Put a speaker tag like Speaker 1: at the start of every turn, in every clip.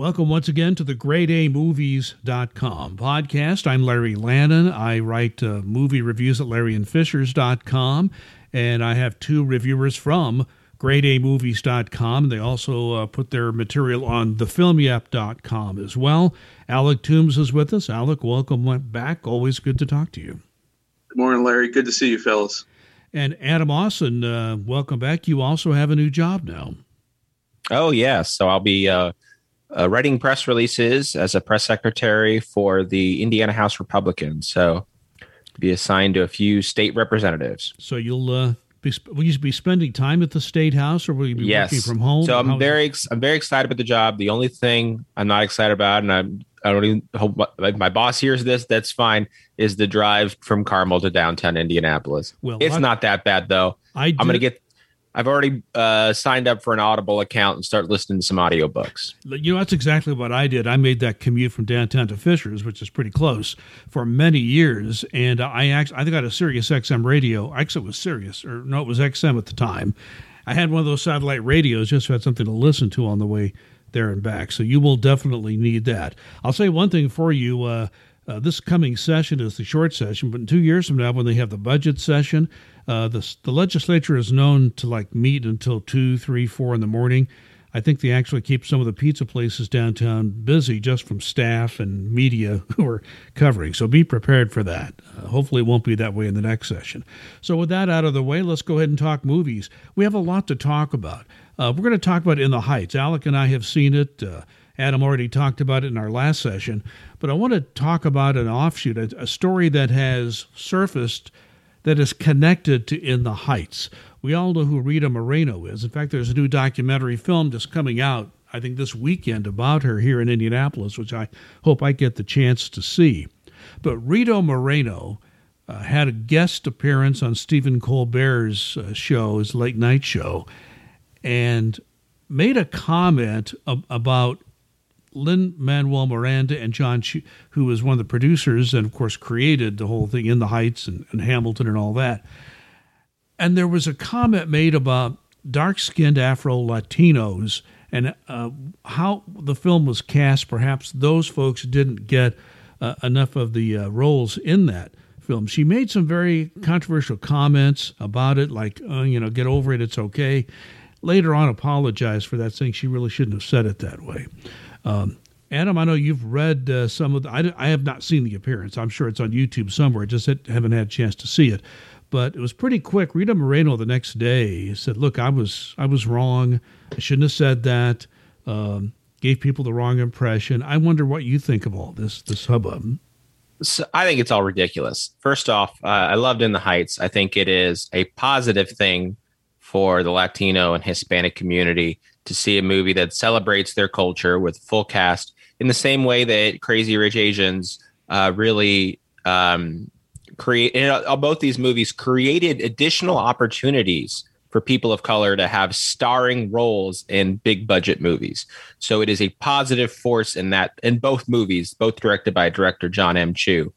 Speaker 1: Welcome once again to the GrayDayMovies.com podcast. I'm Larry Lannon. I write uh, movie reviews at LarryandFishers.com, and I have two reviewers from GrayDayMovies.com. They also uh, put their material on TheFilmYap.com as well. Alec Toombs is with us. Alec, welcome back. Always good to talk to you.
Speaker 2: Good morning, Larry. Good to see you, fellas.
Speaker 1: And Adam Austin, uh, welcome back. You also have a new job now.
Speaker 3: Oh, yeah. So I'll be uh, writing press releases as a press secretary for the Indiana House Republicans. So be assigned to a few state representatives.
Speaker 1: So you'll uh, be, will you be spending time at the state house, or will you be
Speaker 3: yes.
Speaker 1: working from home?
Speaker 3: So I'm very ex- I'm very excited about the job. The only thing I'm not excited about, and I'm I don't even hope my, my boss hears this. That's fine. Is the drive from Carmel to downtown Indianapolis? Well, it's not that bad though. I I'm going to get I've already uh, signed up for an Audible account and start listening to some audiobooks.
Speaker 1: You know, that's exactly what I did. I made that commute from downtown to Fishers, which is pretty close, for many years. And I actually, I had a Sirius XM radio. Actually, it was Sirius, or no, it was XM at the time. I had one of those satellite radios just so I had something to listen to on the way there and back. So you will definitely need that. I'll say one thing for you. Uh, uh, this coming session is the short session, but in two years from now, when they have the budget session, uh, the the legislature is known to like meet until two, three, four in the morning. I think they actually keep some of the pizza places downtown busy just from staff and media who are covering. So be prepared for that. Uh, hopefully, it won't be that way in the next session. So, with that out of the way, let's go ahead and talk movies. We have a lot to talk about. Uh, we're going to talk about In the Heights. Alec and I have seen it. Uh, Adam already talked about it in our last session, but I want to talk about an offshoot, a, a story that has surfaced that is connected to In the Heights. We all know who Rita Moreno is. In fact, there's a new documentary film just coming out, I think, this weekend about her here in Indianapolis, which I hope I get the chance to see. But Rita Moreno uh, had a guest appearance on Stephen Colbert's uh, show, his late night show, and made a comment ab- about Lin Manuel Miranda and John, who was one of the producers and, of course, created the whole thing in the Heights and, and Hamilton and all that. And there was a comment made about dark skinned Afro Latinos and uh, how the film was cast. Perhaps those folks didn't get uh, enough of the uh, roles in that film. She made some very controversial comments about it, like, uh, you know, get over it, it's okay. Later on, apologized for that, saying she really shouldn't have said it that way. Um, Adam, I know you've read uh, some of the. I, I, have not seen the appearance. I'm sure it's on YouTube somewhere. Just haven't had a chance to see it. But it was pretty quick. Rita Moreno the next day said, "Look, I was I was wrong. I shouldn't have said that. Um, gave people the wrong impression. I wonder what you think of all this this hubbub."
Speaker 3: So I think it's all ridiculous. First off, uh, I loved In the Heights. I think it is a positive thing for the Latino and Hispanic community to see a movie that celebrates their culture with full cast in the same way that Crazy Rich Asians uh, really um, create. Uh, both these movies created additional opportunities for people of color to have starring roles in big budget movies. So it is a positive force in that in both movies, both directed by director Jon M. Chu.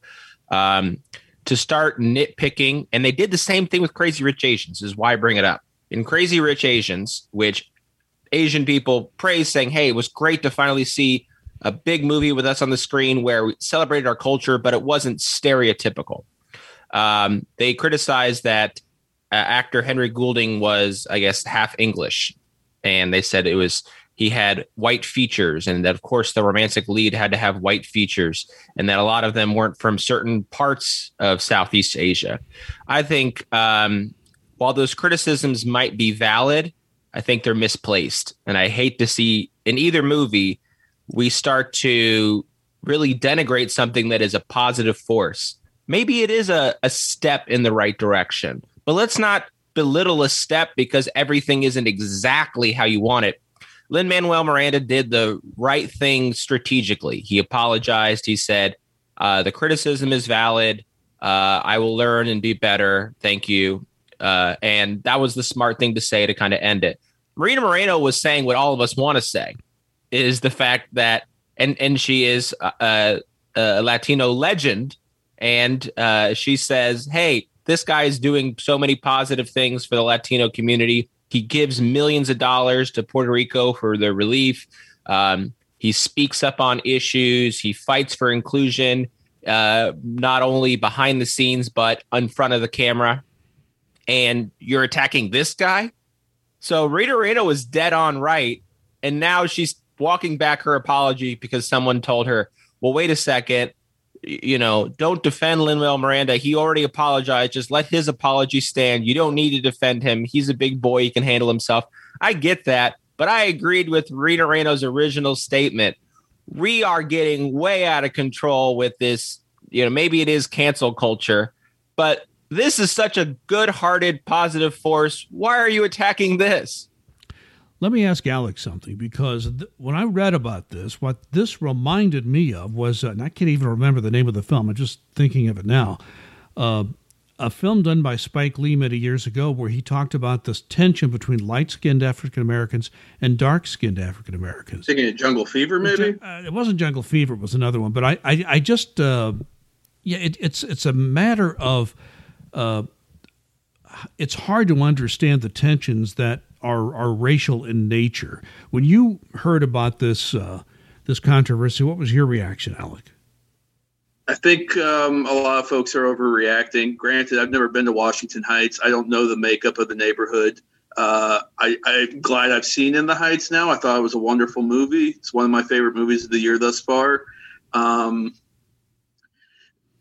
Speaker 3: Um, to start nitpicking, and they did the same thing with Crazy Rich Asians. Is why I bring it up. In Crazy Rich Asians, which Asian people praise, saying, "Hey, it was great to finally see a big movie with us on the screen where we celebrated our culture, but it wasn't stereotypical." Um, they criticized that uh, actor Henry Golding was, I guess, half English, and they said it was he had white features, and that of course the romantic lead had to have white features, and that a lot of them weren't from certain parts of Southeast Asia. I think um, while those criticisms might be valid, I think they're misplaced. And I hate to see in either movie, we start to really denigrate something that is a positive force. Maybe it is a, a step in the right direction, but let's not belittle a step because everything isn't exactly how you want it. Lin Manuel Miranda did the right thing strategically. He apologized. He said, uh, The criticism is valid. Uh, I will learn and be better. Thank you. Uh, and that was the smart thing to say to kind of end it. Marina Moreno was saying what all of us want to say is the fact that, and and she is a, a Latino legend, and uh, she says, "Hey, this guy is doing so many positive things for the Latino community. He gives millions of dollars to Puerto Rico for their relief. Um, He speaks up on issues. He fights for inclusion, uh, not only behind the scenes but in front of the camera. And you're attacking this guy. So Rita Moreno was dead on right, and now she's walking back her apology because someone told her, "Well, wait a second you know, don't defend Lin-Manuel Miranda. He already apologized. Just let his apology stand. You don't need to defend him. He's a big boy. He can handle himself. I get that, but I agreed with Rita Moreno's original statement. We are getting way out of control with this. You know, maybe it is cancel culture, but this is such a good-hearted, positive force. Why are you attacking this?
Speaker 1: Let me ask Alec something because th- when I read about this, what this reminded me of was, uh, and I can't even remember the name of the film, I'm just thinking of it now. Uh, a film done by Spike Lee many years ago where he talked about this tension between light skinned African Americans and dark skinned African Americans.
Speaker 2: Thinking of Jungle Fever, maybe?
Speaker 1: Uh, it wasn't Jungle Fever, it was another one. But I, I, I just, uh, yeah, it, it's, it's a matter of, uh, it's hard to understand the tensions that are are racial in nature. When you heard about this uh, this controversy, what was your reaction, Alec?
Speaker 2: I think um, a lot of folks are overreacting. Granted, I've never been to Washington Heights. I don't know the makeup of the neighborhood. Uh, I, am glad I've seen In the Heights now. I thought it was a wonderful movie. It's one of my favorite movies of the year thus far. Um,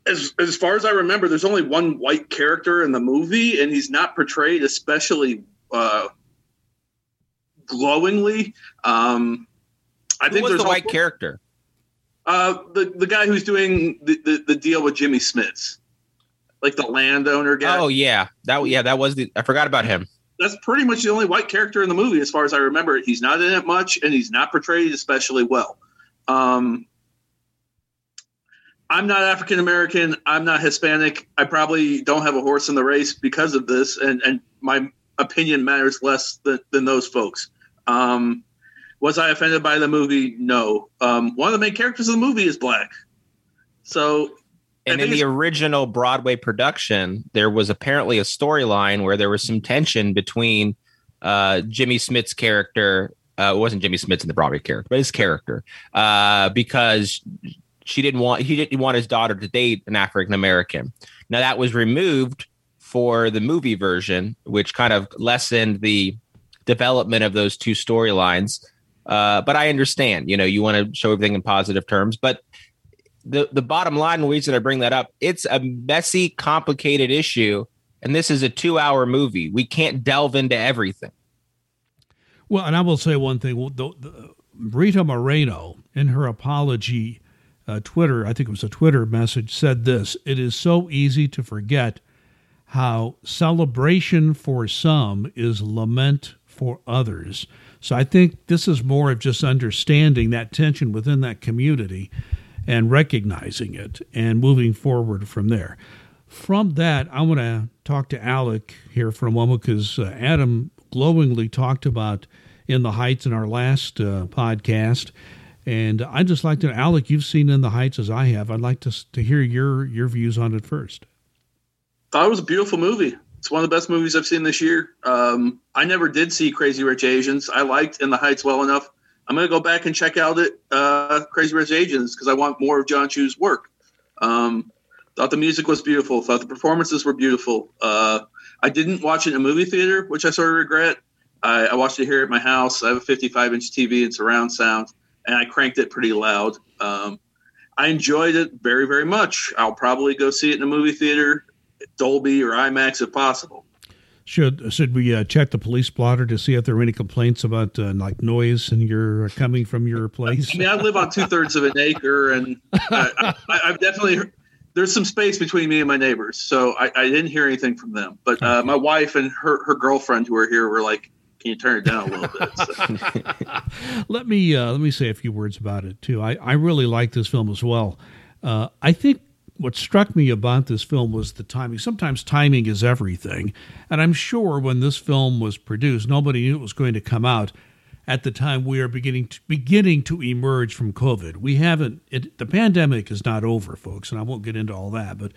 Speaker 2: as as far as I remember, there's only one white character in the movie, and he's not portrayed especially uh, glowingly. Um,
Speaker 3: I Who think was there's the white character.
Speaker 2: Uh, the the guy who's doing the, the, the deal with Jimmy Smits, like the landowner guy.
Speaker 3: Oh yeah, that yeah that was the I forgot about him.
Speaker 2: That's pretty much the only white character in the movie, as far as I remember. He's not in it much, and he's not portrayed especially well. Um, I'm not African American. I'm not Hispanic. I probably don't have a horse in the race because of this, and and my opinion matters less than, than those folks. Um, was I offended by the movie? No. Um, one of the main characters of the movie is black. So,
Speaker 3: and in the original Broadway production, there was apparently a storyline where there was some tension between uh, Jimmy Smits's character. Uh, it wasn't Jimmy Smits in the Broadway character, but his character, uh, because she didn't want he didn't want his daughter to date an African American. Now that was removed for the movie version, which kind of lessened the development of those two storylines. Uh, but I understand, you know, you want to show everything in positive terms. But the the bottom line, the reason I bring that up, it's a messy, complicated issue, and this is a two hour movie. We can't delve into everything.
Speaker 1: Well, and I will say one thing: the, the, Rita Moreno, in her apology, uh, Twitter, I think it was a Twitter message, said this: "It is so easy to forget." How celebration for some is lament for others. So I think this is more of just understanding that tension within that community and recognizing it and moving forward from there. From that, I want to talk to Alec here for a moment because uh, Adam glowingly talked about In the Heights in our last uh, podcast. And I'd just like to, Alec, you've seen In the Heights as I have. I'd like to, to hear your, your views on it first.
Speaker 2: Thought it was a beautiful movie it's one of the best movies I've seen this year. Um, I never did see Crazy Rich Asians. I liked In the Heights well enough. I'm going to go back and check out it, uh, Crazy Rich Asians, because I want more of Jon Chu's work. Um, thought the music was beautiful. Thought the performances were beautiful. Uh, I didn't watch it in a movie theater, which I sort of regret. I, I, watched it here at my house. I have a 55 inch TV and surround sound, and I cranked it pretty loud. Um, I enjoyed it very, very much. I'll probably go see it in a movie theater Dolby or IMAX if possible.
Speaker 1: Should should we uh, check the police blotter to see if there are any complaints about uh, like noise and you're uh, coming from your place?
Speaker 2: I mean, I live on two thirds of an acre, and I, have definitely there's some space between me and my neighbors, so I, I didn't hear anything from them. But uh, my wife and her her girlfriend who are here were like, "Can you turn it down a little bit?" So.
Speaker 1: let me uh, let me say a few words about it too. I I really like this film as well. Uh, I think what struck me about this film was the timing. Sometimes timing is everything. And I'm sure when this film was produced, nobody knew it was going to come out at the time we are beginning to, beginning to emerge from COVID. We haven't, it, the pandemic is not over, folks, and I won't get into all that, but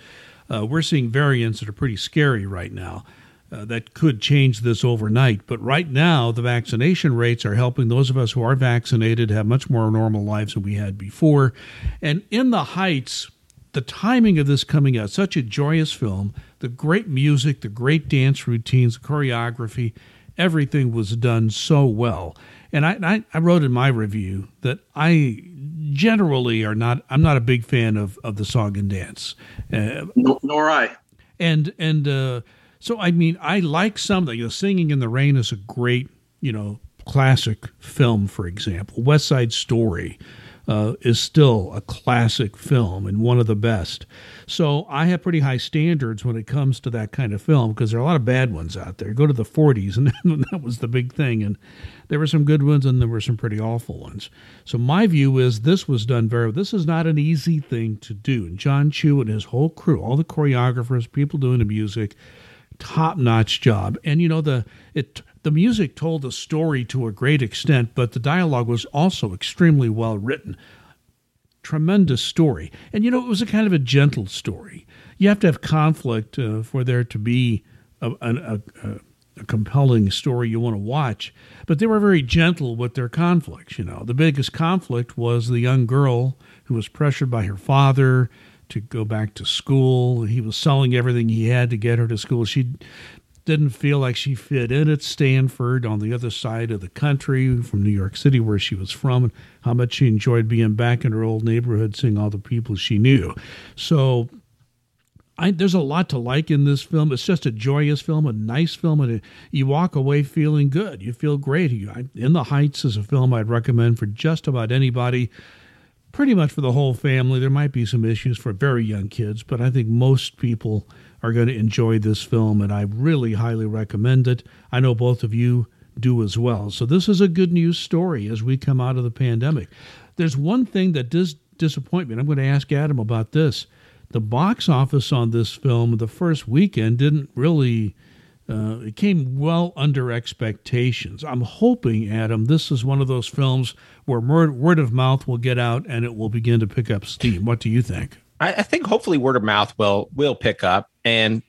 Speaker 1: uh, we're seeing variants that are pretty scary right now. Uh, that could change this overnight. But right now, the vaccination rates are helping those of us who are vaccinated have much more normal lives than we had before. And in the Heights, the timing of this coming out, such a joyous film, the great music, the great dance routines, the choreography, everything was done so well. And I, I, I wrote in my review that I generally are not I'm not a big fan of, of the song and dance.
Speaker 2: Uh, nor I.
Speaker 1: And and uh, so I mean I like something. Know, Singing in the Rain is a great you know classic film, for example. West Side Story uh, is still a classic film and one of the best. So I have pretty high standards when it comes to that kind of film because there are a lot of bad ones out there. Go to the 40s, and that was the big thing. And there were some good ones and there were some pretty awful ones. So my view is this was done very This is not an easy thing to do. And Jon Chu and his whole crew, all the choreographers, people doing the music, top notch job. And you know the it the music told the story to a great extent, but the dialogue was also extremely well written. Tremendous story. And you know, it was a kind of a gentle story. You have to have conflict uh, for there to be a, a, a, a compelling story you want to watch. But they were very gentle with their conflicts. You know, the biggest conflict was the young girl who was pressured by her father to go back to school. He was selling everything he had to get her to school. She didn't feel like she fit in at Stanford on the other side of the country from New York City, where she was from, and how much she enjoyed being back in her old neighborhood, seeing all the people she knew. So I, there's a lot to like in this film. It's just a joyous film, a nice film, and you walk away feeling good. You feel great. in the Heights is a film I'd recommend for just about anybody, pretty much for the whole family. There might be some issues for very young kids, but I think most people are going to enjoy this film, and I really highly recommend it. I know both of you do as well. So, this is a good news story as we come out of the pandemic. There's one thing that does disappoint me, and I'm going to ask Adam about this. The box office on this film the first weekend didn't really. Uh, it came well under expectations. I'm hoping, Adam, this is one of those films where word of mouth will get out and it will begin to pick up steam. What do you think?
Speaker 3: I, I think hopefully word of mouth will will pick up. And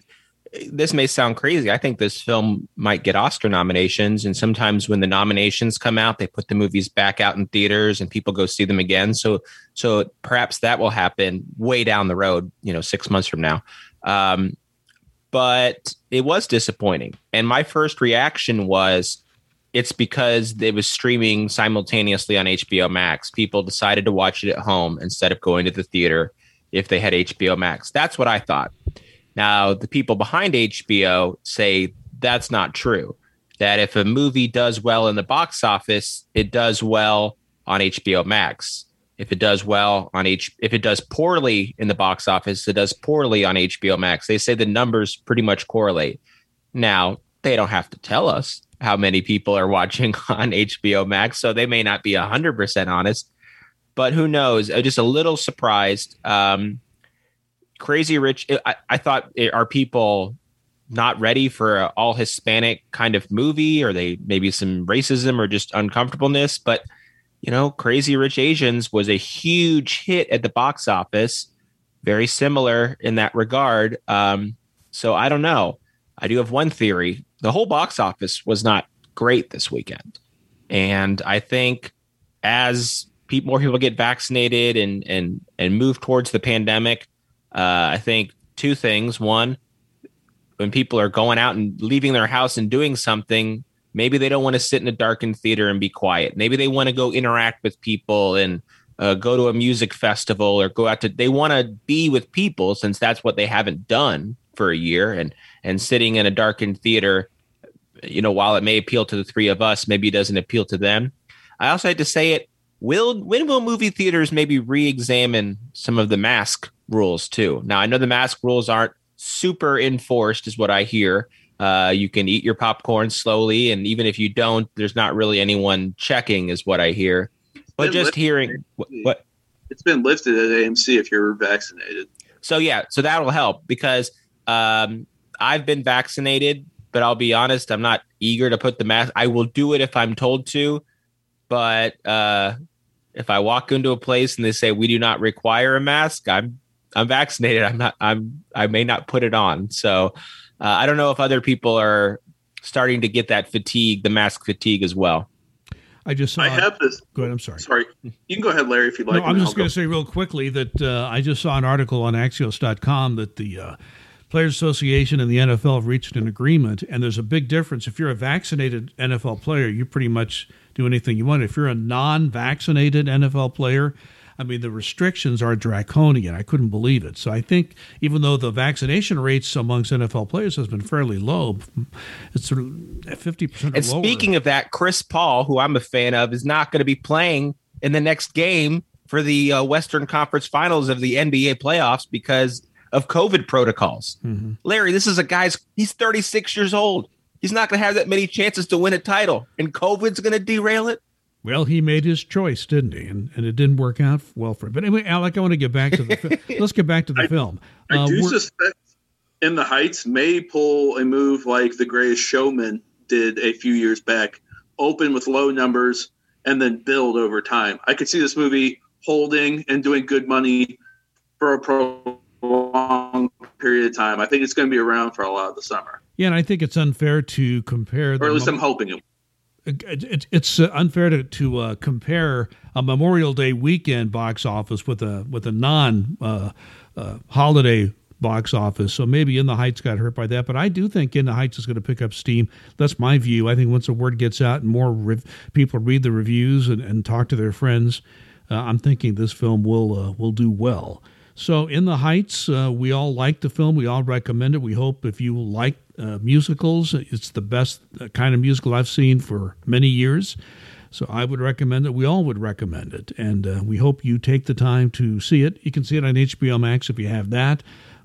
Speaker 3: this may sound crazy. I think this film might get Oscar nominations. And sometimes when the nominations come out, they put the movies back out in theaters and people go see them again. So, so perhaps that will happen way down the road, you know, six months from now. Um, but it was disappointing. And my first reaction was it's because it was streaming simultaneously on HBO Max. People decided to watch it at home instead of going to the theater if they had HBO Max. That's what I thought. Now, the people behind HBO say that's not true. That if a movie does well in the box office, it does well on HBO Max. If it does well on H, if it does poorly in the box office, it does poorly on HBO Max. They say the numbers pretty much correlate. Now, they don't have to tell us how many people are watching on HBO Max, so they may not be 100% honest, but who knows? I'm just a little surprised. Um, Crazy Rich, I, I thought, eh, are people not ready for all Hispanic kind of movie? Or they maybe some racism or just uncomfortableness? But, you know, Crazy Rich Asians was a huge hit at the box office, very similar in that regard. Um, so I don't know. I do have one theory. The whole box office was not great this weekend. And I think as people, more people get vaccinated and and and move towards the pandemic. Uh, I think two things. One, when people are going out and leaving their house and doing something, maybe they don't want to sit in a darkened theater and be quiet. Maybe they want to go interact with people and uh, go to a music festival or go out to. They want to be with people since that's what they haven't done for a year. And and sitting in a darkened theater, you know, while it may appeal to the three of us, maybe it doesn't appeal to them. I also had to say it will when will movie theaters maybe re-examine some of the mask rules too? Now I know the mask rules aren't super enforced, is what I hear. Uh, you can eat your popcorn slowly, and even if you don't, there's not really anyone checking, is what I hear. But just hearing what, what
Speaker 2: it's been lifted at AMC if you're vaccinated.
Speaker 3: So yeah, so that'll help because um, I've been vaccinated, but I'll be honest, I'm not eager to put the mask. I will do it if I'm told to, but uh, if I walk into a place and they say we do not require a mask, I'm I'm vaccinated. I'm not. I'm. I may not put it on. So uh, I don't know if other people are starting to get that fatigue, the mask fatigue as well.
Speaker 1: I just saw.
Speaker 2: I have this.
Speaker 1: Go ahead. I'm sorry.
Speaker 2: Sorry. You can go ahead, Larry, if you'd like.
Speaker 1: No, I'm just going to say real quickly that uh, I just saw an article on Axios.com that the uh, Players Association and the NFL have reached an agreement, and there's a big difference. If you're a vaccinated NFL player, you pretty much do anything you want. If you're a non-vaccinated NFL player, I mean, the restrictions are draconian. I couldn't believe it. So I think even though the vaccination rates amongst NFL players has been fairly low, it's sort of fifty percent.
Speaker 3: And
Speaker 1: lower.
Speaker 3: speaking of that, Chris Paul, who I'm a fan of, is not going to be playing in the next game for the uh, Western Conference Finals of the NBA playoffs because of COVID protocols. Mm-hmm. Larry, this is a guy's. He's 36 years old. He's not going to have that many chances to win a title, and COVID's going to derail it.
Speaker 1: Well, he made his choice, didn't he? And, and it didn't work out well for him. But anyway, Alec, I want to get back to the film. Let's get back to the
Speaker 2: I,
Speaker 1: film.
Speaker 2: I uh, do suspect In the Heights may pull a move like The Greatest Showman did a few years back, open with low numbers and then build over time. I could see this movie holding and doing good money for a prolonged period of time. I think it's going to be around for a lot of the summer.
Speaker 1: Yeah, and I think it's unfair to compare.
Speaker 2: Or at least mo- I'm hoping it
Speaker 1: it, it's uh, unfair to, to uh, compare a Memorial Day weekend box office with a with a non uh, uh, holiday box office. So maybe In the Heights got hurt by that, but I do think In the Heights is going to pick up steam. That's my view. I think once the word gets out and more rev- people read the reviews and, and talk to their friends, uh, I'm thinking this film will uh, will do well. So, In the Heights, uh, we all like the film. We all recommend it. We hope if you like uh, musicals, it's the best uh, kind of musical I've seen for many years. So, I would recommend it. We all would recommend it. And uh, we hope you take the time to see it. You can see it on HBO Max if you have that.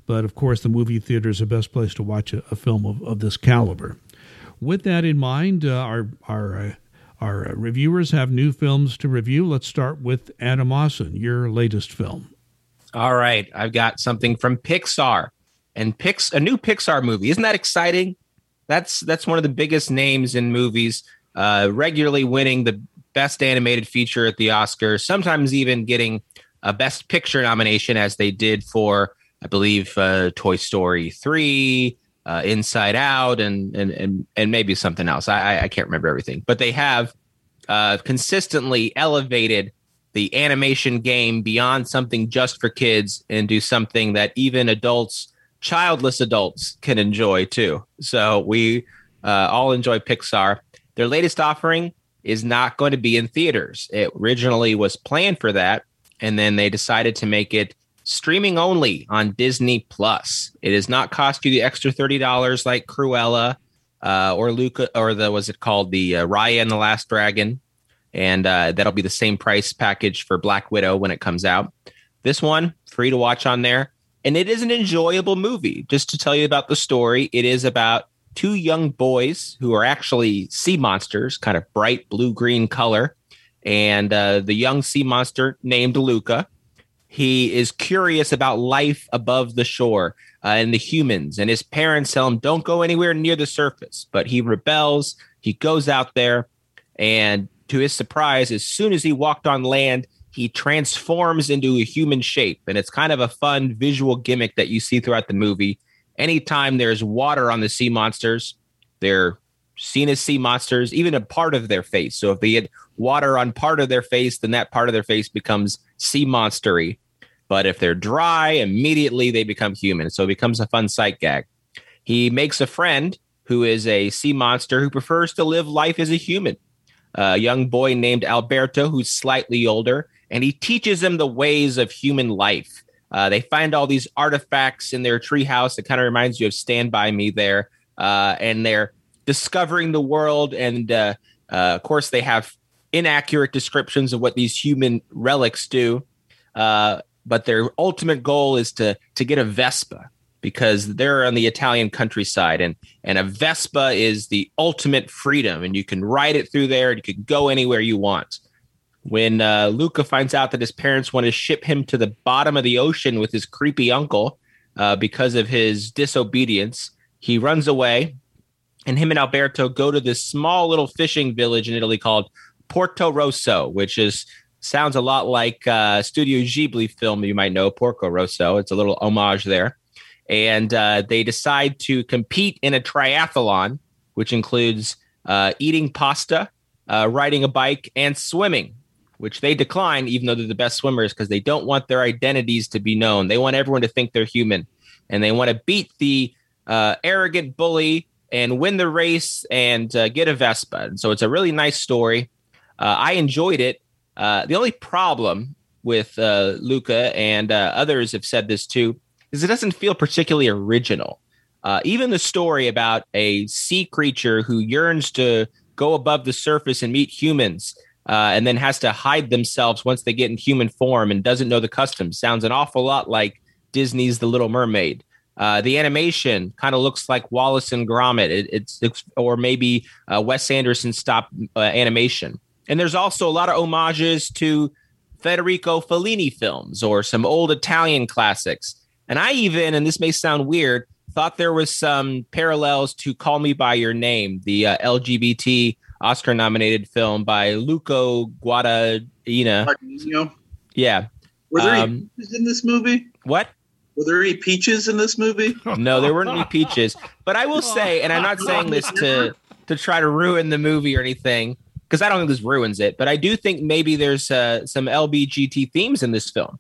Speaker 1: But of course, the movie theater is the best place to watch a, a film of, of, this caliber. With that in mind, uh, our, our uh, our reviewers have new films to review. Let's start with Adam Austin, your latest film.
Speaker 3: All right, I've got something from Pixar and picks a new Pixar movie. Isn't that exciting? That's that's one of the biggest names in movies, uh, regularly winning the best animated feature at the Oscars, sometimes even getting a best picture nomination as they did for I believe uh, Toy Story 3, uh, Inside Out and and and and maybe something else. I I can't remember everything, but they have uh, consistently elevated the animation game beyond something just for kids and do something that even adults, childless adults, can enjoy too. So we uh, all enjoy Pixar. Their latest offering is not going to be in theaters. It originally was planned for that, and then they decided to make it streaming only on Disney Plus. It does not cost you the extra thirty dollars like Cruella uh, or Luca or the was it called the uh, Raya and the Last Dragon and uh, that'll be the same price package for Black Widow when it comes out. This one free to watch on there, and it is an enjoyable movie. Just to tell you about the story, it is about two young boys who are actually sea monsters, kind of bright blue green color, and uh, the young sea monster named Luca. He is curious about life above the shore uh, and the humans, and his parents tell him don't go anywhere near the surface. But he rebels. He goes out there, and to his surprise, as soon as he walked on land, he transforms into a human shape. And it's kind of a fun visual gimmick that you see throughout the movie. Anytime there's water on the sea monsters, they're seen as sea monsters, even a part of their face. So if they get water on part of their face, then that part of their face becomes sea monstery. But if they're dry, immediately they become human. So it becomes a fun sight gag. He makes a friend who is a sea monster who prefers to live life as a human a young boy named Alberto, who's slightly older, and he teaches them the ways of human life. Uh, they find all these artifacts in their treehouse. It kind of reminds you of Stand By Me there. Uh, and they're discovering the world. And uh, uh of course, they have inaccurate descriptions of what these human relics do. Uh, but their ultimate goal is to to get a Vespa because they're on the Italian countryside and and a Vespa is the ultimate freedom and you can ride it through there and you can go anywhere you want. When uh, Luca finds out that his parents want to ship him to the bottom of the ocean with his creepy uncle uh, because of his disobedience, he runs away and him and Alberto go to this small little fishing village in Italy called Porto Rosso, which is sounds a lot like uh, Studio Ghibli film you might know, Porco Rosso. It's a little homage there and uh, they decide to compete in a triathlon, which includes uh, eating pasta, uh, riding a bike, and swimming, which they decline, even though they're the best swimmers, because they don't want their identities to be known. They want everyone to think they're human, and they want to beat the uh, arrogant bully and win the race and uh, get a Vespa. And so it's a really nice story. Uh, I enjoyed it. Uh, the only problem with uh, Luca and uh, others have said this too is it doesn't feel particularly original. Even the story about a sea creature who yearns to go above the surface and meet humans uh, and then has to hide themselves once they get in human form and doesn't know the customs sounds an awful lot like Disney's The Little Mermaid. Uh, the animation kind of looks like Wallace and Gromit. It, it's, it's, or maybe uh, Wes Anderson stop uh, animation. And there's also a lot of homages to Federico Fellini films or some old Italian classics. And I even, and this may sound weird, thought there was some parallels to Call Me by Your Name, the uh, LGBT Oscar nominated film by Luca Guadagnino. Yeah.
Speaker 2: Were there um, peaches in this movie?
Speaker 3: What?
Speaker 2: Were there any peaches in this movie?
Speaker 3: No, there weren't any peaches. But I will say, and I'm not saying this to to try to ruin the movie or anything, because I don't think this ruins it. But I do think maybe there's uh, some LBGT themes in this film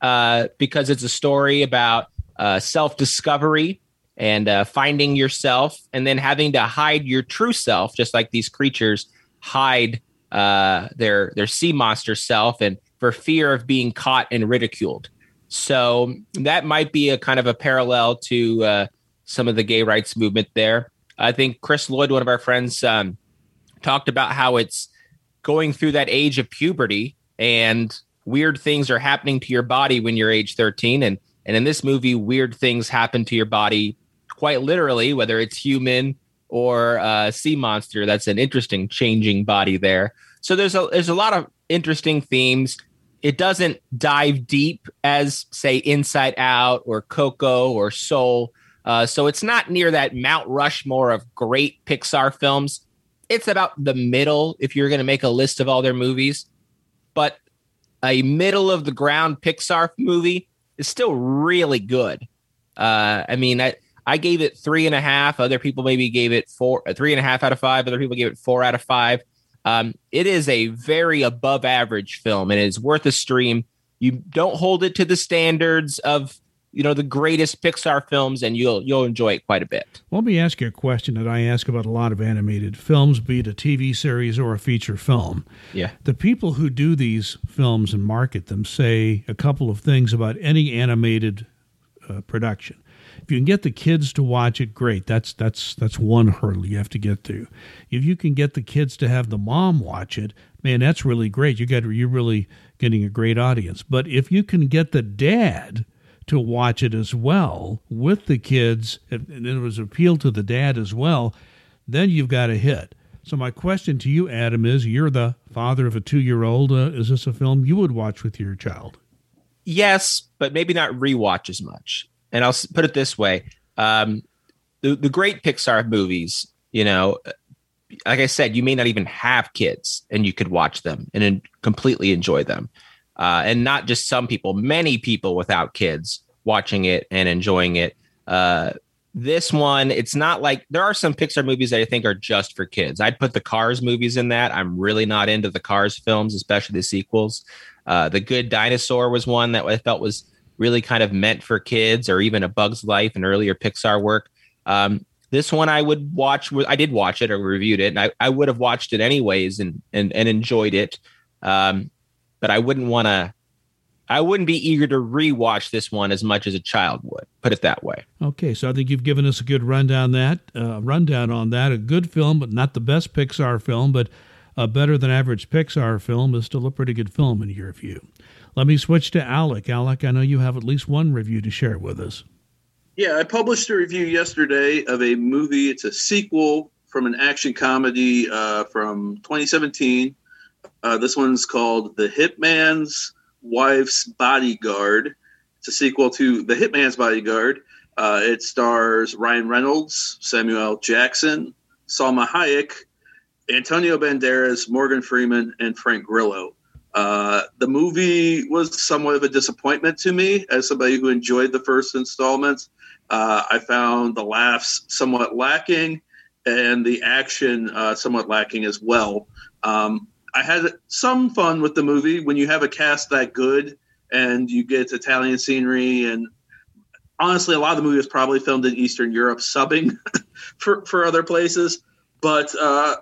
Speaker 3: uh, because it's a story about uh, self discovery and uh, finding yourself, and then having to hide your true self, just like these creatures hide uh, their their sea monster self, and for fear of being caught and ridiculed. So that might be a kind of a parallel to uh, some of the gay rights movement there. I think Chris Lloyd, one of our friends, um, talked about how it's going through that age of puberty and weird things are happening to your body when you're age 13 and and in this movie weird things happen to your body quite literally whether it's human or a sea monster that's an interesting changing body there so there's a there's a lot of interesting themes it doesn't dive deep as say inside out or coco or soul uh, so it's not near that mount rushmore of great pixar films it's about the middle if you're going to make a list of all their movies. But a middle of the ground Pixar movie is still really good. Uh, I mean, I, I gave it three and a half. Other people maybe gave it four, uh, three and a half out of five. Other people gave it four out of five. Um, it is a very above average film and it's worth a stream. You don't hold it to the standards of you know the greatest Pixar films, and you'll you'll enjoy it quite a bit.
Speaker 1: Let me ask you a question that I ask about a lot of animated films, be it a TV series or a feature film.
Speaker 3: Yeah,
Speaker 1: the people who do these films and market them say a couple of things about any animated uh, production. If you can get the kids to watch it, great. That's that's that's one hurdle you have to get through. If you can get the kids to have the mom watch it, man, that's really great. You got you're really getting a great audience. But if you can get the dad to watch it as well with the kids, and it was appealed to the dad as well, then you've got a hit. So my question to you, Adam, is: You're the father of a two-year-old. Uh, is this a film you would watch with your child?
Speaker 3: Yes, but maybe not rewatch as much. And I'll put it this way: um, the the great Pixar movies, you know, like I said, you may not even have kids, and you could watch them and completely enjoy them uh, and not just some people, many people without kids watching it and enjoying it. Uh, this one, it's not like there are some Pixar movies that I think are just for kids. I'd put the Cars movies in that. I'm really not into the Cars films, especially the sequels. Uh, the Good Dinosaur was one that I felt was really kind of meant for kids, or even A Bug's Life and earlier Pixar work. Um, this one I would watch. I did watch it or reviewed it, and I, I would have watched it anyways and and, and enjoyed it. Um, but I wouldn't want to. I wouldn't be eager to rewatch this one as much as a child would. Put it that way.
Speaker 1: Okay, so I think you've given us a good rundown that uh, rundown on that. A good film, but not the best Pixar film, but a better than average Pixar film is still a pretty good film in your view. Let me switch to Alec. Alec, I know you have at least one review to share with us.
Speaker 2: Yeah, I published a review yesterday of a movie. It's a sequel from an action comedy uh, from 2017 uh, this one's called The Hitman's Wife's Bodyguard. It's a sequel to The Hitman's Bodyguard. Uh, it stars Ryan Reynolds, Samuel Jackson, Salma Hayek, Antonio Banderas, Morgan Freeman, and Frank Grillo. Uh, the movie was somewhat of a disappointment to me as somebody who enjoyed the first installments. Uh, I found the laughs somewhat lacking and the action uh, somewhat lacking as well. Um, I had some fun with the movie when you have a cast that good and you get Italian scenery and honestly, a lot of the movie was probably filmed in Eastern Europe, subbing for for other places. But uh,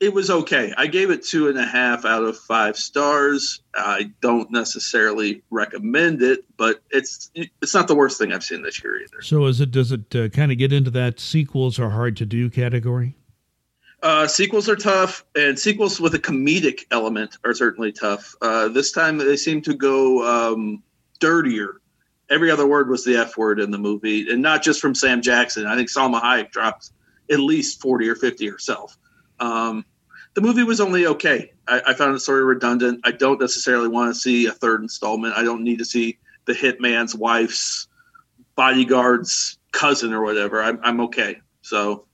Speaker 2: it was okay. I gave it two and a half out of five stars. I don't necessarily recommend it, but it's it's not the worst thing I've seen this year either.
Speaker 1: So, is it does it uh, kind of get into that sequels are hard to do category?
Speaker 2: Uh, sequels are tough, and sequels with a comedic element are certainly tough. Uh, this time they seem to go um, dirtier. Every other word was the F word in the movie, and not just from Sam Jackson. I think Salma Hayek dropped at least 40 or 50 herself. Um, the movie was only okay. I, I, found it sort of redundant. I don't necessarily want to see a third installment. I don't need to see the hitman's wife's bodyguard's cousin or whatever. I'm, I'm okay. So,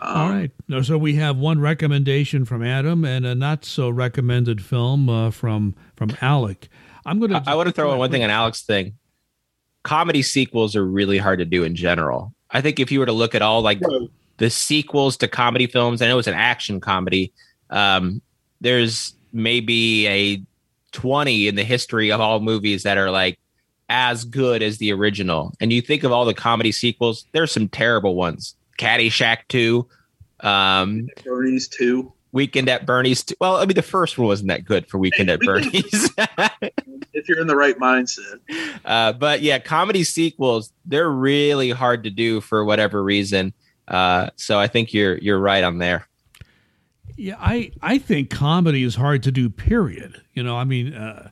Speaker 1: um, all right. So we have one recommendation from Adam and a not so recommended film uh, from from Alec. I'm going to.
Speaker 3: I, I want to throw in one thing on Alec's thing. Comedy sequels are really hard to do in general. I think if you were to look at all like the sequels to comedy films. I know it's an action comedy. Um, there's maybe a 20 in the history of all movies that are like as good as the original. And you think of all the comedy sequels, there's some terrible ones. Caddyshack 2, um,
Speaker 2: Bernie's 2.
Speaker 3: Weekend at Bernie's. Too. Well, I mean, the first one wasn't that good for Weekend hey, at Bernie's.
Speaker 2: if you're in the right mindset.
Speaker 3: Uh, but yeah, comedy sequels, they're really hard to do for whatever reason. Uh, so I think you're you're right on there.
Speaker 1: Yeah, I I think comedy is hard to do. Period. You know, I mean, uh,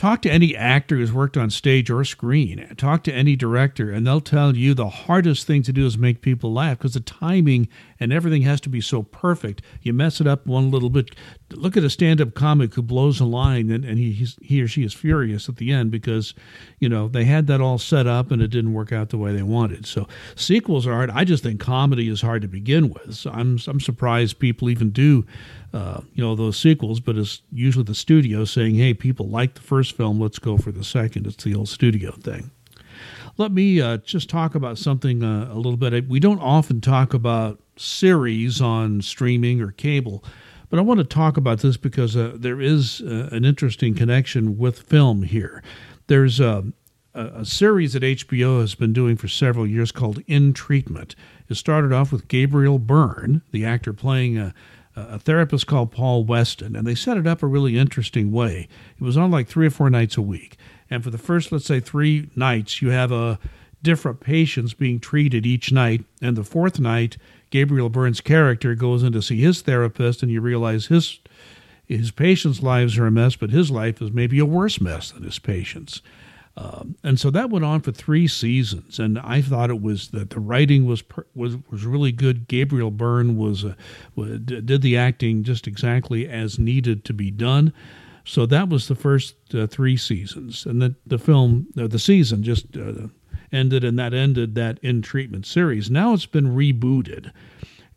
Speaker 1: Talk to any actor who's worked on stage or screen. Talk to any director, and they'll tell you the hardest thing to do is make people laugh because the timing and everything has to be so perfect. You mess it up one little bit. Look at a stand-up comic who blows a line, and, and he he or she is furious at the end because you know they had that all set up and it didn't work out the way they wanted. So sequels are hard. I just think comedy is hard to begin with. So I'm I'm surprised people even do uh, you know those sequels, but it's usually the studio saying, "Hey, people like the first film, let's go for the second. It's the old studio thing. Let me uh, just talk about something uh, a little bit. We don't often talk about series on streaming or cable, but I want to talk about this because uh, there is uh, an interesting connection with film here. There's a, a series that HBO has been doing for several years called In Treatment. It started off with Gabriel Byrne, the actor playing a a therapist called Paul Weston, and they set it up a really interesting way. It was on like three or four nights a week. And for the first, let's say, three nights, you have a different patients being treated each night. And the fourth night, Gabriel Byrne's character goes in to see his therapist, and you realize his his patients' lives are a mess, but his life is maybe a worse mess than his patients'. Um, and so that went on for three seasons, and I thought it was that the writing was was was really good. Gabriel Byrne was, uh, did the acting just exactly as needed to be done. So that was the first uh, three seasons, and the the film uh, the season just uh, ended, and that ended that in treatment series. Now it's been rebooted.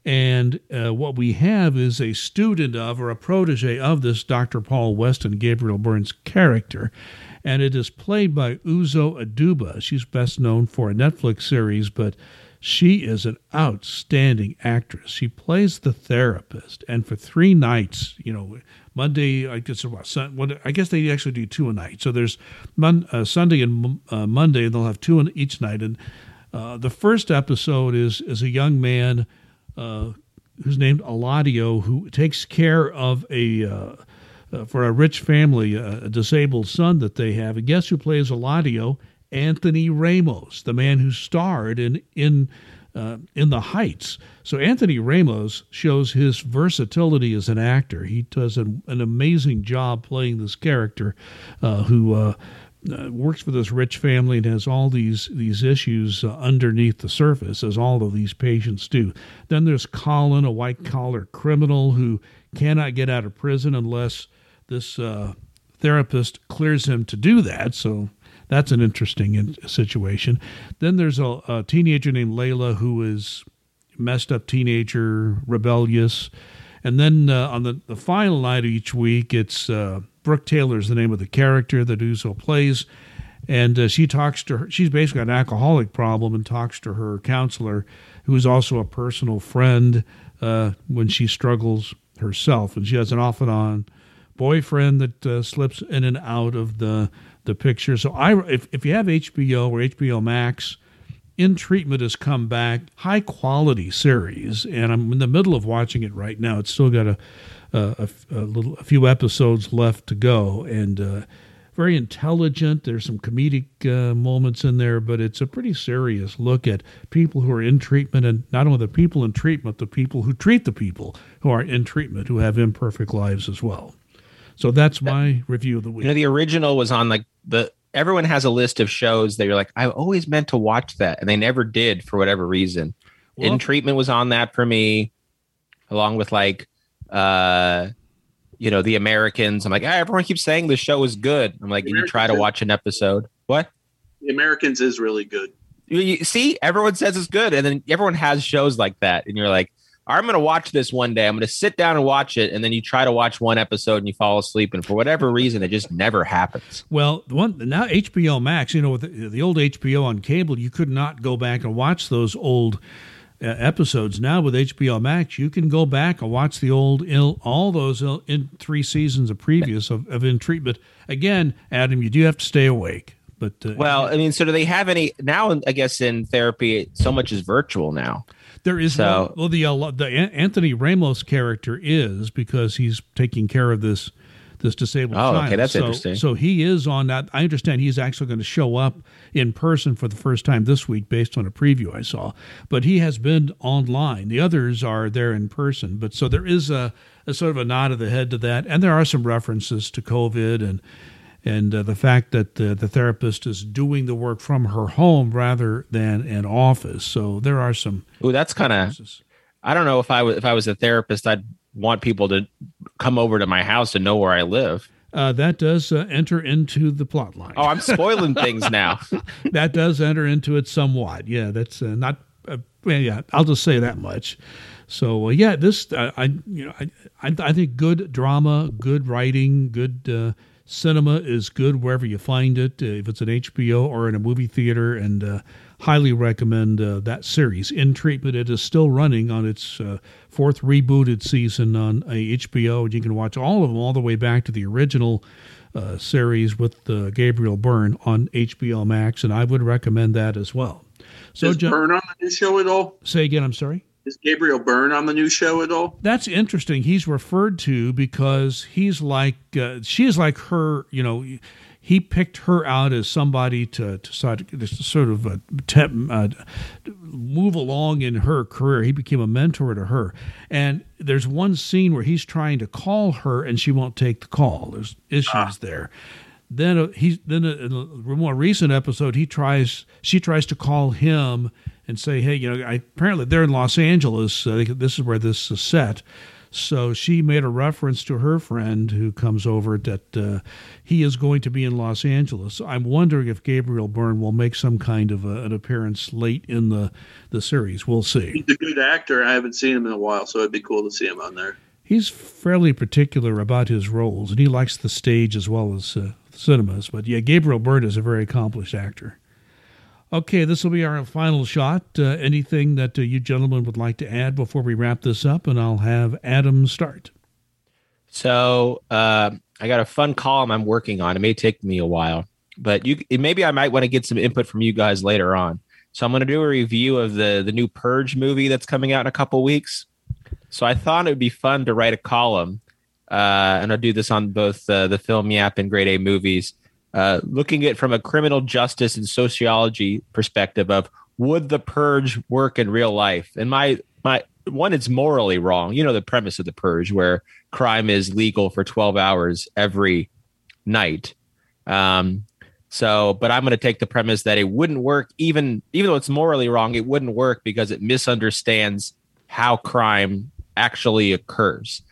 Speaker 1: And uh, what we have is a student of or a protege of this Dr. Paul Weston, Gabriel Byrne's character and it is played by Uzo Aduba. She's best known for a Netflix series, but she is an outstanding actress. She plays the therapist, and for three nights, you know, Monday, I guess I guess they actually do two a night. So there's Mon, uh, Sunday and uh, Monday, and they'll have two in each night. And uh, the first episode is is a young man uh, who's named Eladio who takes care of a uh, uh, for a rich family, a disabled son that they have. And guess who plays Eladio? Anthony Ramos, the man who starred in in uh, in the Heights. So Anthony Ramos shows his versatility as an actor. He does an, an amazing job playing this character uh, who. Uh, uh works for this rich family and has all these these issues uh, underneath the surface, as all of these patients do. Then there's Colin, a white collar criminal who cannot get out of prison unless this uh, therapist clears him to do that. So that's an interesting in- situation. Then there's a, a, teenager named Layla who is messed up teenager, rebellious. And then uh, on the, the final night of each week, it's uh, Brooke Taylor is the name of the character that Uzo plays. and uh, she talks to her. She's basically an alcoholic problem and talks to her counselor, who is also a personal friend uh, when she struggles herself, and she has an off and on boyfriend that uh, slips in and out of the the picture. So I, if if you have HBO or HBO Max, In Treatment has come back, high quality series, and I'm in the middle of watching it right now. It's still got a a, a little a few episodes left to go, and uh, very intelligent. There's some comedic uh, moments in there, but it's a pretty serious look at people who are in treatment, and not only the people in treatment, the people who treat the people who are in treatment who have imperfect lives as well. So that's my review of the week.
Speaker 3: You know, the original was on like the everyone has a list of shows that you're like, I always meant to watch that, and they never did for whatever reason. Well, In treatment was on that for me, along with like uh you know, the Americans. I'm like, ah, everyone keeps saying the show is good. I'm like, you try to watch an episode. What?
Speaker 2: The Americans is really good.
Speaker 3: You, you, see, everyone says it's good, and then everyone has shows like that, and you're like, I'm going to watch this one day. I'm going to sit down and watch it, and then you try to watch one episode and you fall asleep, and for whatever reason, it just never happens.
Speaker 1: Well, one now HBO Max, you know, with the, the old HBO on cable, you could not go back and watch those old uh, episodes. Now with HBO Max, you can go back and watch the old all those in three seasons of previous of, of in treatment. Again, Adam, you do have to stay awake. But
Speaker 3: uh, well, I mean, so do they have any now? I guess in therapy, so much is virtual now.
Speaker 1: There is so, no, well the uh, the Anthony Ramos character is because he's taking care of this this disabled
Speaker 3: oh,
Speaker 1: child.
Speaker 3: okay, that's
Speaker 1: so,
Speaker 3: interesting.
Speaker 1: So he is on that. I understand he's actually going to show up in person for the first time this week, based on a preview I saw. But he has been online. The others are there in person. But so there is a, a sort of a nod of the head to that, and there are some references to COVID and and uh, the fact that uh, the therapist is doing the work from her home rather than an office. So there are some.
Speaker 3: Oh, that's kind of. I don't know if I was if I was a therapist, I'd want people to come over to my house and know where I live.
Speaker 1: Uh, that does uh, enter into the plot line.
Speaker 3: Oh, I'm spoiling things now.
Speaker 1: that does enter into it somewhat. Yeah, that's uh, not. Uh, yeah, I'll just say that much. So uh, yeah, this uh, I you know I, I, I think good drama, good writing, good cinema is good wherever you find it. if it's an HBO or in a movie theater, and highly recommend uh, that series. In Treatment, it is still running on its uh, fourth rebooted season on uh, HBO. And you can watch all of them all the way back to the original uh, series with uh, Gabriel Byrne on HBO Max, and I would recommend that as well.
Speaker 2: So, is Byrne on the new show at all?
Speaker 1: Say again. I'm sorry.
Speaker 2: Is Gabriel Byrne on the new show at all?
Speaker 1: That's interesting. He's referred to because he's like uh, she is like her. You know he picked her out as somebody to, to sort of uh, uh, move along in her career. He became a mentor to her. And there's one scene where he's trying to call her and she won't take the call. There's issues ah. there. Then uh, he then in a more recent episode he tries she tries to call him and say, hey, you know, I, apparently they're in Los Angeles. Uh, this is where this is set. So she made a reference to her friend who comes over that uh, he is going to be in Los Angeles. I'm wondering if Gabriel Byrne will make some kind of a, an appearance late in the, the series. We'll see.
Speaker 2: He's a good actor. I haven't seen him in a while, so it'd be cool to see him on there.
Speaker 1: He's fairly particular about his roles, and he likes the stage as well as uh, cinemas. But yeah, Gabriel Byrne is a very accomplished actor. Okay, this will be our final shot. Uh, anything that uh, you gentlemen would like to add before we wrap this up, and I'll have Adam start.
Speaker 3: So uh, I got a fun column I'm working on. It may take me a while, but you maybe I might want to get some input from you guys later on. So I'm going to do a review of the the new Purge movie that's coming out in a couple weeks. So I thought it would be fun to write a column, uh, and I'll do this on both uh, the Film Yap and Grade A movies uh, looking at from a criminal justice and sociology perspective of would the purge work in real life? And my my one, it's morally wrong. You know the premise of the purge, where crime is legal for twelve hours every night. Um, so, but I'm going to take the premise that it wouldn't work, even even though it's morally wrong. It wouldn't work because it misunderstands how crime actually occurs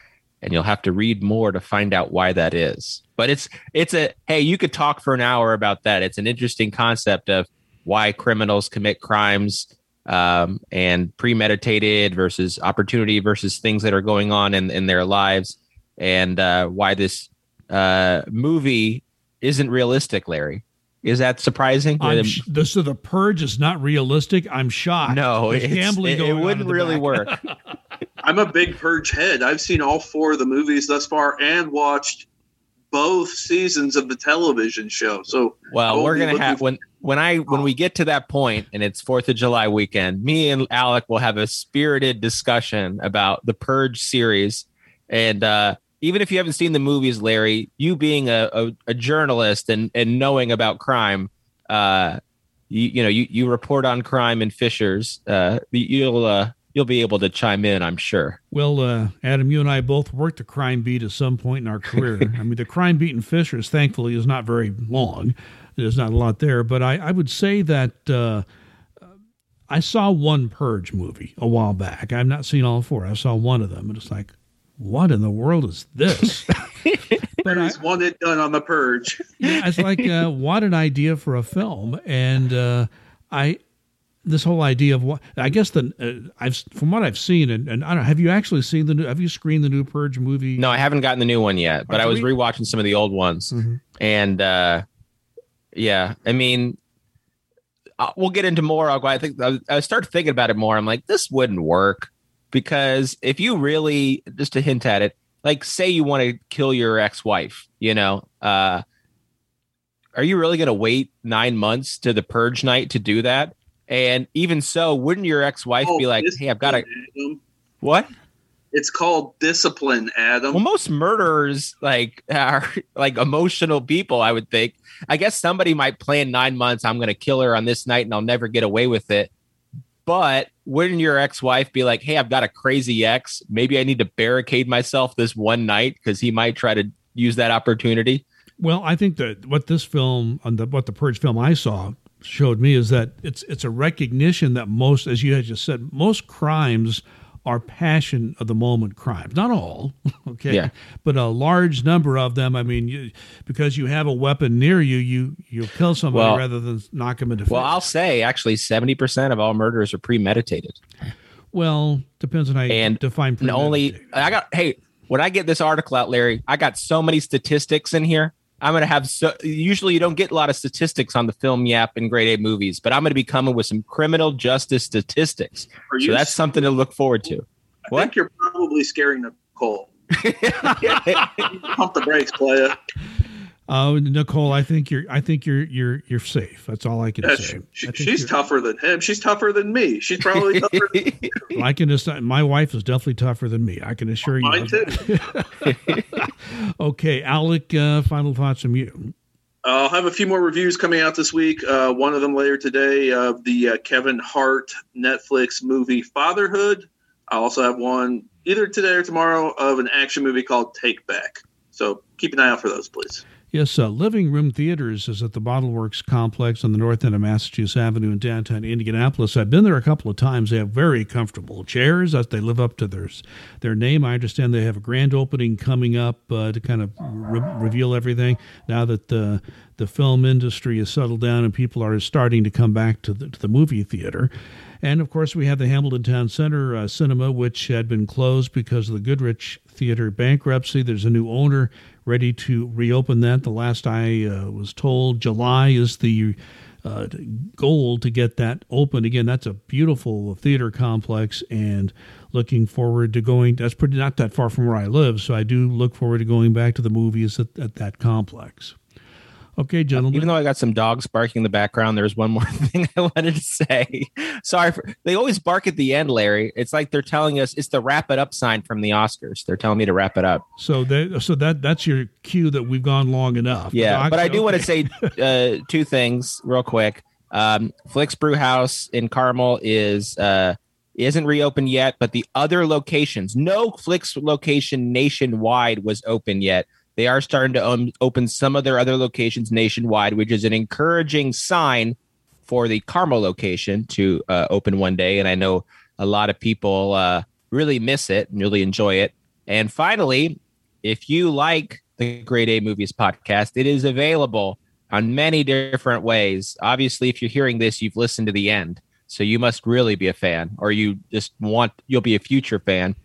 Speaker 3: and you'll have to read more to find out why that is. But it's it's a hey, you could talk for an hour about that. It's an interesting concept of why criminals commit crimes um, and premeditated versus opportunity versus things that are going on in, in their lives, and uh, why this uh, movie isn't realistic, Larry. Is that surprising?
Speaker 1: I'm sh- the, so the purge is not realistic. I'm shocked.
Speaker 3: No,
Speaker 1: There's
Speaker 3: it's-
Speaker 1: gambling
Speaker 3: it,
Speaker 1: going
Speaker 3: it
Speaker 1: on in
Speaker 3: wouldn't really
Speaker 1: back.
Speaker 3: work.
Speaker 2: I'm a big Purge head. I've seen all four of the movies thus far and watched both seasons of the television show. So I
Speaker 3: Well, we're gonna have
Speaker 2: for-
Speaker 3: when when I when we get to that point and it's Fourth of July weekend, me and Alec will have a spirited discussion about the Purge series. And uh, even if you haven't seen the movies, Larry, you being a, a, a journalist and and knowing about crime, uh, you you know you you report on crime and Fishers, uh, you'll uh, you'll be able to chime in, I'm sure.
Speaker 1: Well, uh, Adam, you and I both worked the crime beat at some point in our career. I mean, the crime beat in Fishers, thankfully, is not very long. There's not a lot there, but I, I would say that uh, I saw one Purge movie a while back. I've not seen all four. I saw one of them, and it's like, what in the world is this? but I,
Speaker 2: There's one it done on the Purge.
Speaker 1: yeah, it's like uh, what an idea for a film, and uh, I this whole idea of what I guess the uh, I've from what I've seen, and, and I don't know, have you actually seen the new? Have you screened the new Purge movie?
Speaker 3: No, I haven't gotten the new one yet, but
Speaker 1: Are
Speaker 3: I was
Speaker 1: we-
Speaker 3: rewatching some of the old ones,
Speaker 1: Mhm.
Speaker 3: and uh, yeah, I mean, uh, we'll get into more. i'll think I, I started thinking about it more. I'm like, this wouldn't work because if you really, just to hint at it, like say you want to kill your ex-wife, you know, uh, are you really going to wait nine months to the purge night to do that? And even so, wouldn't your ex-wife
Speaker 2: Oh,
Speaker 3: be like, "Hey, I've got to
Speaker 2: Adam.
Speaker 3: what?"
Speaker 2: It's called discipline, Adam.
Speaker 3: Well, most murderers like are like emotional people. I would think. I guess somebody might plan nine months. I'm going to kill her on this night, and I'll never get away with it. But wouldn't your ex-wife be like, "Hey, I've got a crazy ex. Maybe I need to barricade myself this one night because he might try to use that opportunity."
Speaker 1: Well, I think that what this film, the, what the Purge film I saw showed me is that it's it's a recognition that most, as you had just said, most crimes are passion of the moment crimes. Not all, okay,
Speaker 3: Yeah.
Speaker 1: but a large number of them. I mean, you, because you have a weapon near you, you you'll kill somebody
Speaker 3: Well-
Speaker 1: rather than knock them into.
Speaker 3: Well,
Speaker 1: fits.
Speaker 3: I'll say actually, seventy percent of all murders are premeditated.
Speaker 1: well, depends on how you
Speaker 3: And
Speaker 1: define.
Speaker 3: And only. I got hey, when I get this article out, Larry, I got so many statistics in here. I'm gonna have so usually you don't get a lot of statistics on the film yap and grade A movies, but I'm gonna be coming with some criminal justice statistics. So that's something to look forward to.
Speaker 2: I
Speaker 3: what?
Speaker 2: think you're probably scaring Nicole. Pump the brakes, playa.
Speaker 1: Uh, Nicole, I think you're. I think you're. You're. You're safe. That's all I can
Speaker 2: Yeah,
Speaker 1: say.
Speaker 2: she- she's tougher than him. She's tougher than me. She's probably tougher. Than
Speaker 1: I can just. My wife is definitely tougher than me. I can assure you.
Speaker 2: mine too.
Speaker 1: okay, Alec. Uh, final thoughts from you.
Speaker 2: I'll have a few more reviews coming out this week. Uh, one of them later today of the uh, Kevin Hart Netflix movie Fatherhood. I also have one either today or tomorrow of an action movie called Take Back. So keep an eye out for those, please.
Speaker 1: Yes, uh, Living Room Theaters is at the Bottle Works complex on the north end of Massachusetts Avenue in downtown Indianapolis. I've been there a couple of times. They have very comfortable chairs. They live up to their their name. I understand they have a grand opening coming up uh, to kind of re- reveal everything. Now that the the film industry has settled down and people are starting to come back to the, to the movie theater. And of course, we have the Hamilton Town Center uh, Cinema, which had been closed because of the Goodrich Theater bankruptcy. There's a new owner ready to reopen that. The last I uh, was told, July is the uh, goal to get that open again. That's a beautiful theater complex, and looking forward to going. That's pretty not that far from where I live, so I do look forward to going back to the movies at, at that complex. Okay, gentlemen.
Speaker 3: Even though I got some dogs barking in the background, there's one more thing I wanted to say. Sorry, for, they always bark at the end, Larry. It's like they're telling us it's the wrap it up sign from the Oscars. They're telling me to wrap it up.
Speaker 1: so that so that that's your cue that we've gone long enough.
Speaker 3: Yeah,
Speaker 1: Doc,
Speaker 3: but I do want to say uh, two things real quick. Um, Flix Brewhouse in Carmel is uh, isn't reopened yet, but the other locations, no Flix location nationwide was open yet. They are starting to um, open some of their other locations nationwide, which is an encouraging sign for the Carmel location to uh, open one day. And I know a lot of people uh, really miss it and really enjoy it. And finally, if you like the Grade A Movies podcast, it is available on many different ways. Obviously, if you're hearing this, you've listened to the end. So you must really be a fan, or you just want, you'll be a future fan.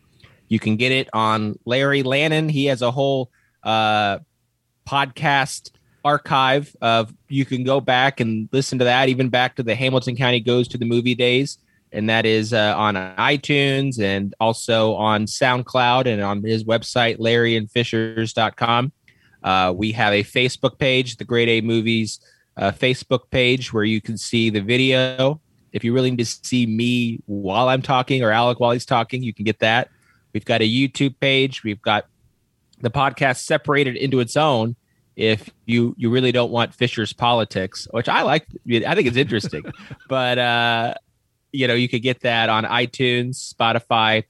Speaker 3: You can get it on Larry Lannon. He has a whole uh, podcast archive of you can go back and listen to that, even back to the Hamilton County Goes to the Movie Days. And that is uh, on iTunes and also on SoundCloud and on his website, larryinfishers.com. Uh, we have a Facebook page, the Grade A Movies uh, Facebook page, where you can see the video. If you really need to see me while I'm talking or Alec while he's talking, you can get that. We've got a YouTube page. We've got the podcast separated into its own if you you really don't want Fisher's politics, which I like. I think it's interesting, but uh, you know you could get that on iTunes, Spotify.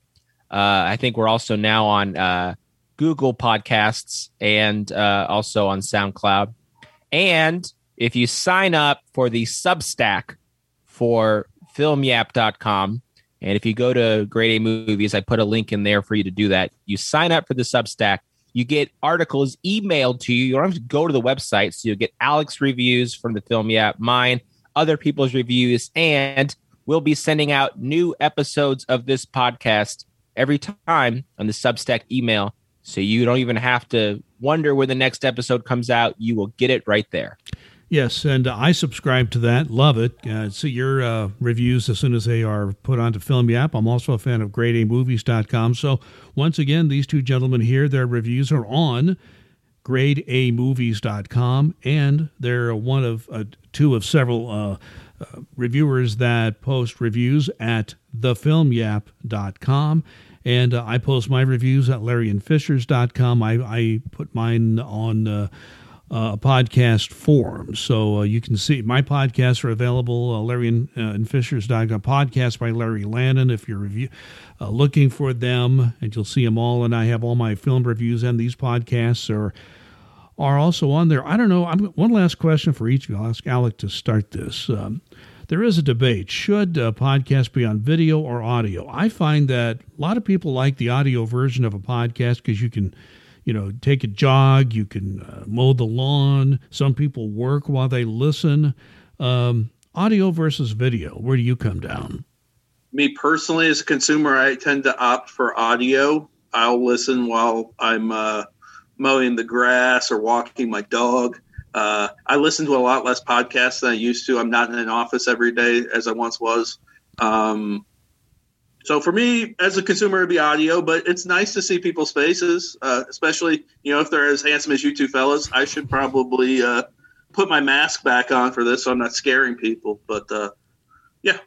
Speaker 3: Uh, I think we're also now on uh, Google Podcasts and uh, also on SoundCloud. And if you sign up for the Substack for FilmYap.com, and if you go to Grade A Movies, I put a link in there for you to do that. You sign up for the Substack you get articles emailed to you. You don't have to go to the website. So you'll get Alec's reviews from the film Yap, mine, other people's reviews, and we'll be sending out new episodes of this podcast every time on the Substack email. So you don't even have to wonder when the next episode comes out. You will get it right there.
Speaker 1: Yes, and I subscribe to that. Love it. Uh, see your uh, reviews as soon as they are put onto Film Yap. I'm also a fan of GradeAMovies.com. So once again, these two gentlemen here, their reviews are on GradeAMovies.com, and they're one of uh, two of several uh, uh, reviewers that post reviews at thefilmyap.com. And I post my reviews at LarryinFishers.com. I, I put mine on uh, podcast form. So uh, you can see my podcasts are available. Uh, Larry and, uh, and Fisher's.com podcast by Larry Lannon. If you're review, uh, looking for them, and you'll see them all. And I have all my film reviews, and these podcasts are are also on there. I don't know. I'm, one last question for each of you. I'll ask Alec to start this. Um, there is a debate. Should a podcast be on video or audio? I find that a lot of people like the audio version of a podcast because you can you know, take a jog, you can uh, mow the lawn. Some people work while they listen. Um, audio versus video, where do you come down?
Speaker 2: Me personally, as a consumer, I tend to opt for audio. I'll listen while I'm uh, mowing the grass or walking my dog. Uh, I listen to a lot less podcasts than I used to. I'm not in an office every day as I once was. Um, so for me, as a consumer, it'd be audio, but it's nice to see people's faces, uh, especially you know if they're as handsome as you two fellas. I should probably uh, put my mask back on for this, so I'm not scaring people. But uh, yeah.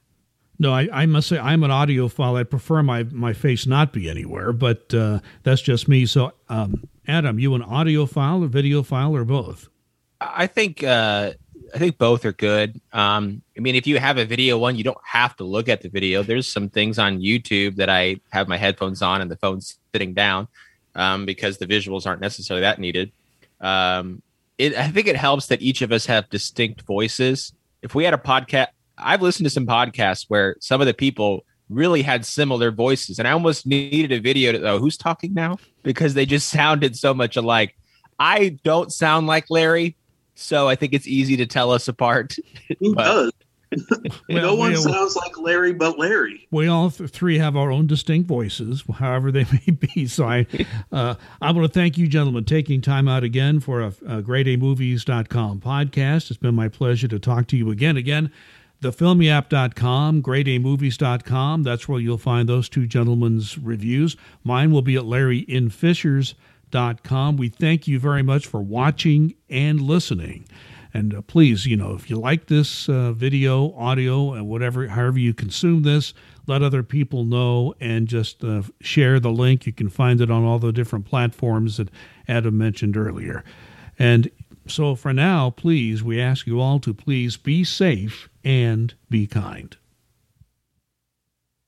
Speaker 1: No, I, I, must say I'm an audiophile. I prefer my, my face not be anywhere, but uh, that's just me. So, um, Adam, you an audiophile or video file or both?
Speaker 3: I think uh, I think both are good. Um, I mean, if you have a video one, you don't have to look at the video. There's some things on YouTube that I have my headphones on and the phone's sitting down um, because the visuals aren't necessarily that needed. Um, it, I think it helps that each of us have distinct voices. If we had a podcast, I've listened to some podcasts where some of the people really had similar voices, and I almost needed a video to oh, who's talking now because they just sounded so much alike. I don't sound like Larry, so I think it's easy to tell us apart.
Speaker 2: Who does? well, no one sounds like Larry but Larry.
Speaker 1: We all th- three have our own distinct voices, however they may be. So I, uh, I want to thank you, gentlemen, taking time out again for a, a GradeAMovies.com podcast. It's been my pleasure to talk to you again. Again, thefilmyap.com, gradeamovies.com. That's where you'll find those two gentlemen's reviews. Mine will be at Larry in Fishers com. We thank you very much for watching and listening. And uh, please, you know, if you like this uh, video, audio, and whatever, however you consume this, let other people know and just uh, share the link. You can find it on all the different platforms that Adam mentioned earlier. And so for now, please, we ask you all to please be safe and be kind.